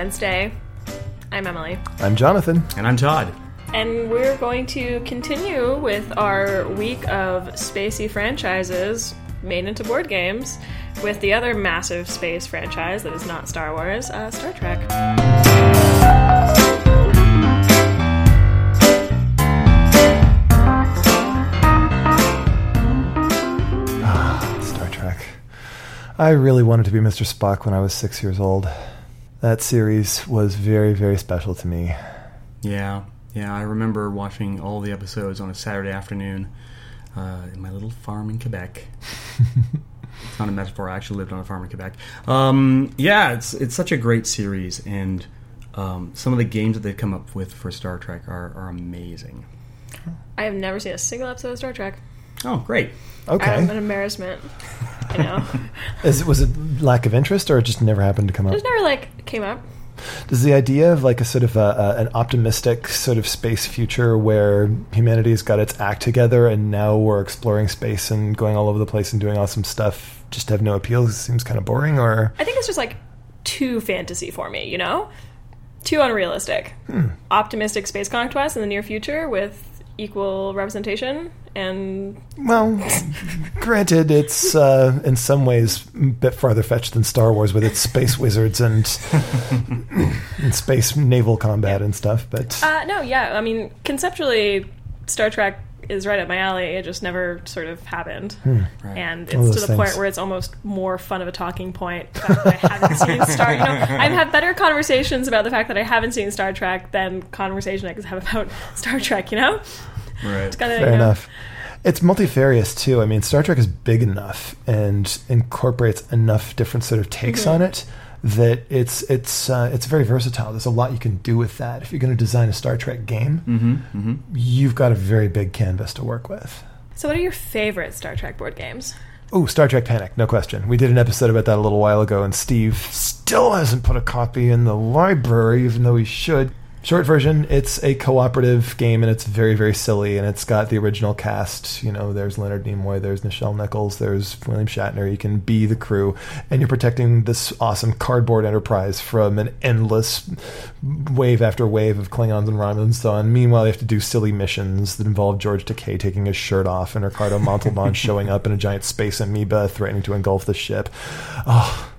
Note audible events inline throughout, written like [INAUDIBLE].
Wednesday. I'm Emily. I'm Jonathan. And I'm Todd. And we're going to continue with our week of spacey franchises made into board games with the other massive space franchise that is not Star Wars, uh, Star Trek. Star Trek. I really wanted to be Mr. Spock when I was six years old. That series was very, very special to me. Yeah, yeah. I remember watching all the episodes on a Saturday afternoon uh, in my little farm in Quebec. [LAUGHS] it's not a metaphor. I actually lived on a farm in Quebec. Um, yeah, it's it's such a great series, and um, some of the games that they've come up with for Star Trek are, are amazing. I have never seen a single episode of Star Trek. Oh, great! Okay. I'm an embarrassment. [LAUGHS] I know. [LAUGHS] Is, was it lack of interest or it just never happened to come it up? just never like came up. Does the idea of like a sort of a, a, an optimistic sort of space future where humanity's got its act together and now we're exploring space and going all over the place and doing awesome stuff just have no appeal? It seems kind of boring or I think it's just like too fantasy for me, you know? Too unrealistic. Hmm. Optimistic space conquest in the near future with equal representation and Well, granted, it's uh, in some ways a bit farther fetched than Star Wars with its space [LAUGHS] wizards and, and space naval combat and stuff. But uh no, yeah, I mean conceptually Star Trek is right up my alley. It just never sort of happened. Right. And Hmm. One of it's to those the point where it's almost more fun of a talking point the fact that I haven't seen [LAUGHS] Star. You know, I've had better conversations about the fact that I haven't seen Star Trek than conversation I could have about Star Trek. You know, Right. Gotta, you fair know, enough. It's multifarious too. I mean, Star Trek is big enough and incorporates enough different sort of takes on it that it's it's uh, it's very versatile. There's a lot you can do with that. If you're going to design a Star Trek game, Mm-hmm. Mm-hmm. you've got a very big canvas to work with. So, what are your favorite Star Trek board games? Oh, Star Trek Panic, no question. We did an episode about that a little while ago, and Steve still hasn't put a copy in the library, even though he should. Short version, it's a cooperative game, and it's very, very silly, and it's got the original cast. You know, there's Leonard Nimoy, there's Nichelle Nichols, there's William Shatner. You can be the crew, and you're protecting this awesome cardboard enterprise from an endless wave after wave of Klingons and Romulans and so on. Meanwhile, you have to do silly missions that involve George Takei taking his shirt off and Ricardo Montalban [LAUGHS] showing up in a giant space amoeba threatening to engulf the ship. Oh,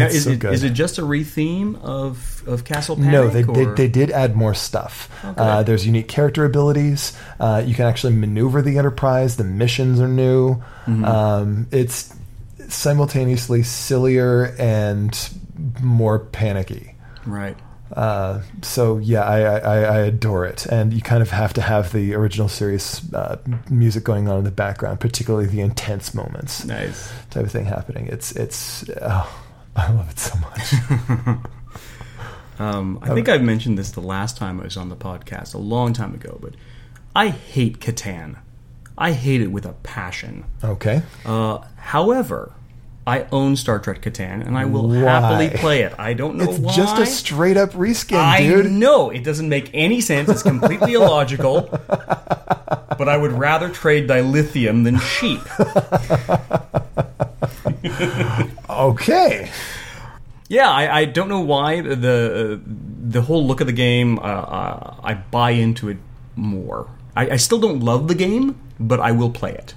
Now, is so it good. is it just a retheme of of Castle Panic? No, they, they, they did add more stuff. Uh, there's unique character abilities. Uh, you can actually maneuver the Enterprise. The missions are new. Um, it's simultaneously sillier and more panicky. right. Uh, so yeah, I, I, I adore it, and you kind of have to have the original series uh, music going on in the background, particularly the intense moments Nice. type of thing happening. It's it's oh, I love it so much. [LAUGHS] Um, I think I've mentioned this the last time I was on the podcast, a long time ago, but I hate Catan. I hate it with a passion. Okay, Uh, however, I own Star Trek Catan, and I will Why? happily play it. I don't know it's why. just a straight up reskin, I dude. know it doesn't make any sense. It's completely [LAUGHS] illogical. But I would rather trade dilithium than sheep. [LAUGHS] Okay, Yeah, I, I don't know why the uh, the whole look of the game. Uh, uh, I buy into it more. I, I still don't love the game, but I will play it.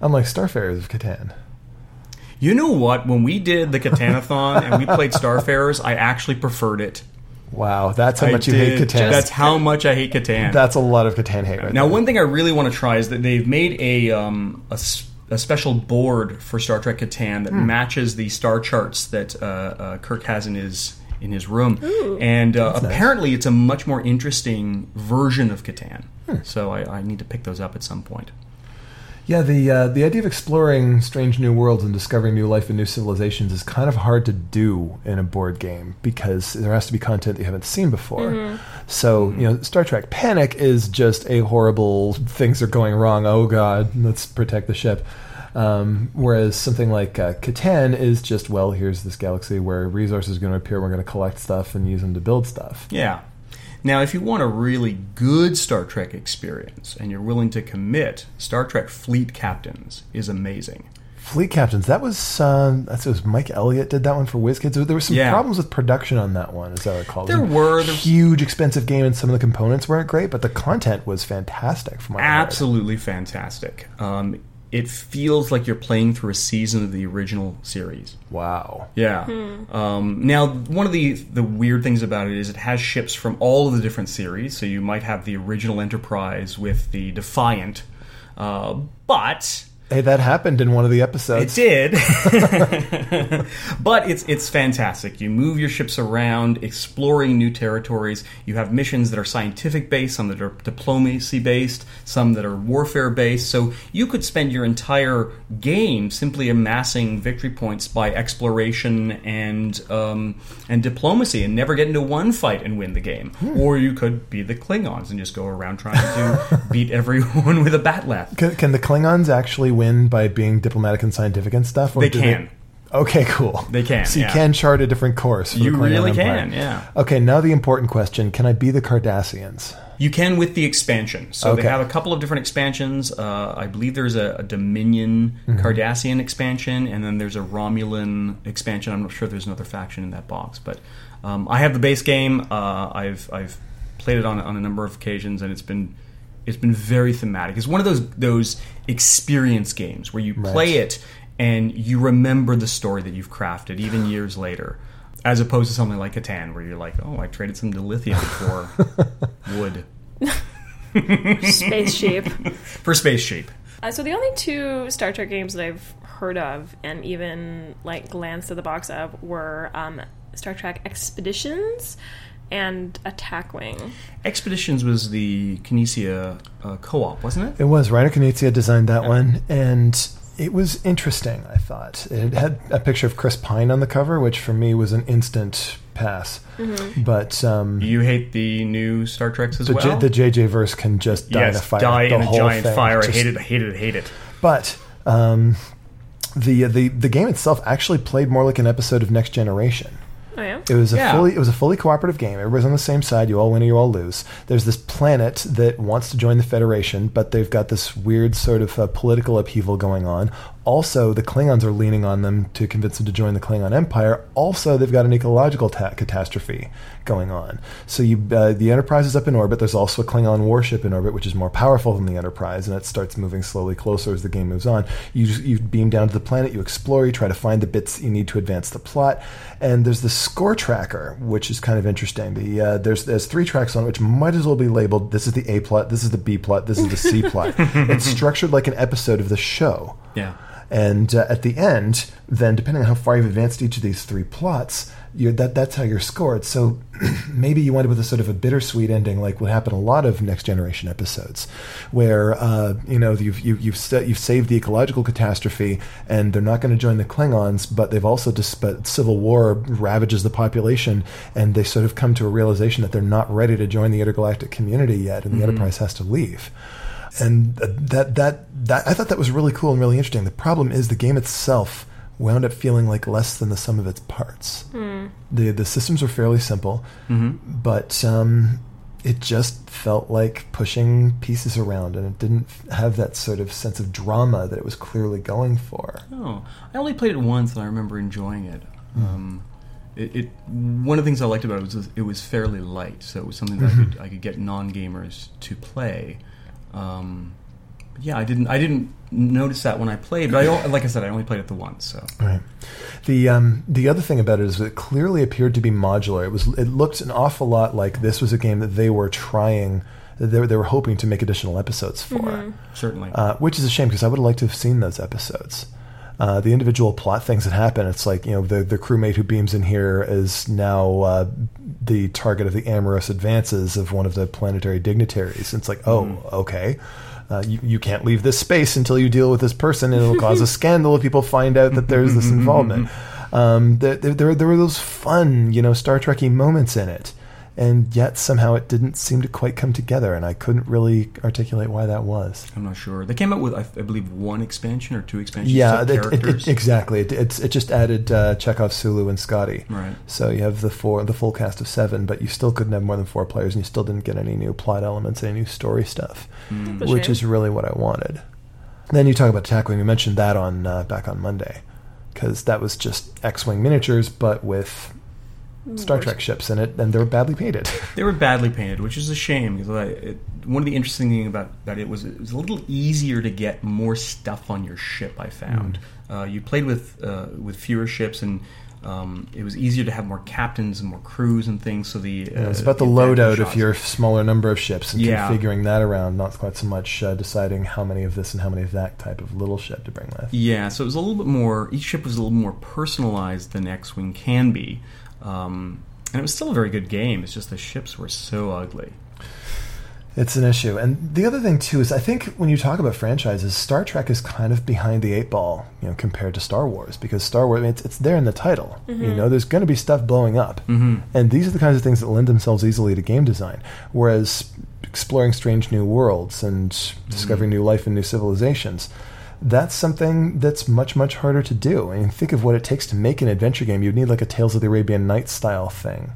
unlike Starfarers of Catan. You know what? When we did the Catanathon and we played Starfarers, I actually preferred it. Wow, that's how I much you hate. Catan. That's how much I hate Catan. That's a lot of Catan hate right Now, there. one thing I really want to try is that they've made a um, a, a special board for Star Trek Catan that matches the star charts that uh, uh, Kirk has in his in his room, and uh, apparently it's a much more interesting version of Catan. So I, I need to pick those up at some point. Yeah, the uh, the idea of exploring strange new worlds and discovering new life and new civilizations is kind of hard to do in a board game because there has to be content that you haven't seen before. So, you know, Star Trek Panic is just a horrible things are going wrong. Oh God, let's protect the ship. Um, whereas something like uh, Catan is just well, here's this galaxy where resources are going to appear. We're going to collect stuff and use them to build stuff. Yeah. Now, if you want a really good Star Trek experience and you're willing to commit, Star Trek Fleet Captains is amazing. Fleet Captains. That was um, that was Mike Elliott did that one for WizKids. There were some Yeah. problems with production on that one, as I recall. It There were. There- huge, expensive game, and some of the components weren't great, but the content was fantastic. From what I heard. Absolutely fantastic. Um, it feels like you're playing through a season of the original series. Wow. Yeah. Um, now, one of the the weird things about it is it has ships from all of the different series. So you might have the original Enterprise with the Defiant, uh, but Hey, that happened in one of the episodes. it did. [LAUGHS] but it's it's fantastic. You move your ships around, exploring new territories. You have missions that are scientific based, some that are diplomacy based, some that are warfare based. So you could spend your entire game simply amassing victory points by exploration and um, and diplomacy, and never get into one fight and win the game. Or you could be the Klingons and just go around trying to [LAUGHS] beat everyone with a bat'leth. Can, can the Klingons actually win by being diplomatic and scientific and stuff? or They can. Okay, cool. They can, So you yeah. can chart a different course. You really Empire. can, yeah. Okay, now the important question: Can I be the Cardassians? You can with the expansion. So Okay. they have a couple of different expansions. Uh, I believe there's a, a Dominion Mm-hmm. Cardassian expansion, and then there's a Romulan expansion. I'm not sure there's another faction in that box, but um, I have the base game. Uh, I've I've played it on on a number of occasions, and it's been it's been very thematic. It's one of those those experience games where you play Right. it and you remember the story that you've crafted even years later. As opposed to something like Catan, where you're like, "Oh, I traded some dilithium for [LAUGHS] wood." [LAUGHS] Space Sheep. [LAUGHS] for Space Sheep. Uh, so the only two Star Trek games that I've heard of and even like glanced at the box of were um, Star Trek Expeditions and Attack Wing. Expeditions was the Knizia uh, co-op, wasn't it? It was Reiner Knizia designed that one, and it was interesting. I thought it had a picture of Chris Pine on the cover, which for me was an instant pass. Mm-hmm. But um, You hate the new Star Treks as the, well. J- the JJ verse can just die in a fire. die the in a whole giant thing. fire. I Just- hate it. I hate it. I hate it. But um, the the the game itself actually played more like an episode of Next Generation. Oh yeah. It was a Yeah. fully it was a fully cooperative game. Everybody's on the same side. You all win or you all lose. There's this planet that wants to join the Federation, but they've got this weird sort of uh, political upheaval going on. Also, the Klingons are leaning on them to convince them to join the Klingon Empire. Also, they've got an ecological ta- catastrophe going on. So you uh, the Enterprise is up in orbit. There's also a Klingon warship in orbit, which is more powerful than the Enterprise, and it starts moving slowly closer as the game moves on. You you beam down to the planet, you explore, you try to find the bits you need to advance the plot, and there's the score tracker, which is kind of interesting. The uh, there's there's three tracks on it, which might as well be labeled. This is the A plot, this is the B plot, this is the C plot. [LAUGHS] It's structured like an episode of the show. Yeah. And uh, at the end, then depending on how far you've advanced each of these three plots, you're, that that's how you're scored. So [CLEARS THROAT] maybe you wind up with a sort of a bittersweet ending, like what happened a lot of Next Generation episodes, where uh, you know you've you, you've sa- you've saved the ecological catastrophe, and they're not going to join the Klingons, but they've also just but civil war ravages the population, and they sort of come to a realization that they're not ready to join the intergalactic community yet, and the Enterprise has to leave and that that that I thought that was really cool and really interesting. The problem is the game itself wound up feeling like less than the sum of its parts. The the systems were fairly simple, but um, it just felt like pushing pieces around, and it didn't have that sort of sense of drama that it was clearly going for. Oh, I only played it once, and I remember enjoying it. Um, it, it one of the things I liked about it was it was fairly light, so it was something that I could I could get non gamers to play. Um, but yeah, I didn't I didn't notice that when I played, but I o- like I said, I only played it the once. So Right. The um, the other thing about it is that it clearly appeared to be modular. It was it looked an awful lot like this was a game that they were trying. that They were, they were hoping to make additional episodes for, certainly, uh, which is a shame because I would have liked to have seen those episodes. Uh, the individual plot things that happen, it's like you know the the crewmate who beams in here is now uh, the target of the amorous advances of one of the planetary dignitaries. It's like, oh, okay. Uh, you, you can't leave this space until you deal with this person, and it'll [LAUGHS] cause a scandal if people find out that there's this [LAUGHS] involvement. Um, there, there, there, there were those fun, you know, Star Trekky moments in it, and yet somehow it didn't seem to quite come together, and I couldn't really articulate why that was. I'm not sure. They came out with I, I believe one expansion or two expansions. Yeah, it, it, characters. it, exactly. It, it's, it just added uh, Chekhov, Sulu, and Scotty. Right. So you have the four, the full cast of seven, but you still couldn't have more than four players, and you still didn't get any new plot elements, any new story stuff, A which is really what I wanted. Then you talk about Attack Wing. We mentioned that on uh, back on Monday because that was just X-wing miniatures, but with Star Trek ships in it, and they were badly painted. [LAUGHS] They were badly painted, which is a shame because I, it, one of the interesting things about, about it was it was a little easier to get more stuff on your ship. I found uh, you played with uh, with fewer ships and. Um, it was easier to have more captains and more crews and things. So the uh, Yeah, it's about the loadout of your smaller number of ships and Yeah. configuring that around, not quite so much uh, deciding how many of this and how many of that type of little ship to bring with. Yeah, so it was a little bit more. Each ship was a little more personalized than X-wing can be, um, and it was still a very good game. It's just the ships were so ugly. It's an issue. And the other thing too is I think when you talk about franchises, Star Trek is kind of behind the eight ball, you know, compared to Star Wars because Star Wars I mean, it's, it's there in the title. You know, there's going to be stuff blowing up. Mm-hmm. And these are the kinds of things that lend themselves easily to game design. Whereas exploring strange new worlds and discovering new life and new civilizations, that's something that's much, much harder to do. I mean, think of what it takes to make an adventure game. You'd need like a Tales of the Arabian Nights style thing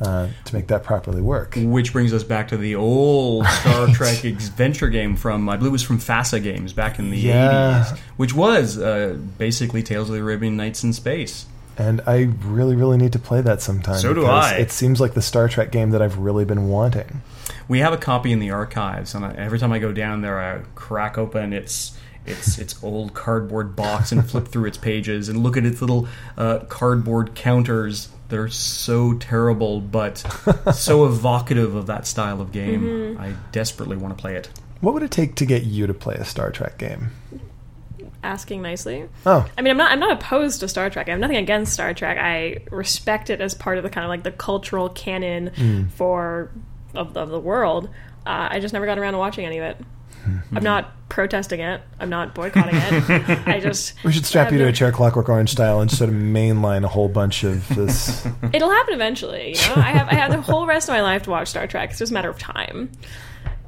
uh, to make that properly work. Which brings us back to the old [LAUGHS] Star Trek adventure game from, I believe it was from FASA Games back in the Yeah. 80s, which was uh, basically Tales of the Arabian Nights in space. And I really, really need to play that sometime. So do I. It seems like the Star Trek game that I've really been wanting. We have a copy in the archives, and every time I go down there, I crack open its its its old cardboard box and flip through its pages and look at its little uh, cardboard counters that are so terrible but so [LAUGHS] evocative of that style of game. I desperately want to play it. What would it take to get you to play a Star Trek game? Asking nicely. Oh, I mean, I'm not. I'm not opposed to Star Trek. I have nothing against Star Trek. I respect it as part of the kind of like the cultural canon Hmm. for of, of the world. Uh, I just never got around to watching any of it. Hmm. I'm not protesting it. I'm not boycotting it. [LAUGHS] I just we should strap you to a chair, Clockwork Orange style, and sort of mainline a whole bunch of this. [LAUGHS] It'll happen eventually. You know, I have I have the whole rest of my life to watch Star Trek. It's just a matter of time.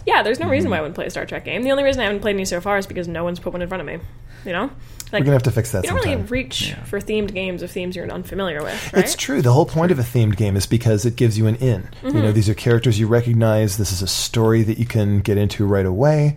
Yeah, there's no reason why I wouldn't play a Star Trek game. The only reason I haven't played any so far is because no one's put one in front of me. You know, like, We're gonna have to fix that you don't really reach Yeah. for themed games of themes you're unfamiliar with. Right? It's true. The whole point of a themed game is because it gives you an in. You Mm-hmm. know, these are characters you recognize. This is a story that you can get into right away.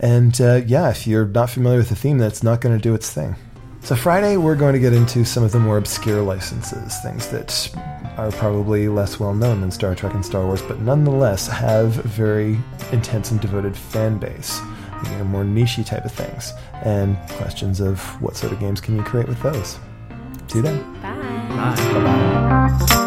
And uh, yeah, if you're not familiar with the theme, that's not going to do its thing. So Friday, we're going to get into some of the more obscure licenses, things that are probably less well known than Star Trek and Star Wars, but nonetheless have a very intense and devoted fan base. You know, more nichey type of things, and questions of what sort of games can you create with those. See you then. Bye. Bye.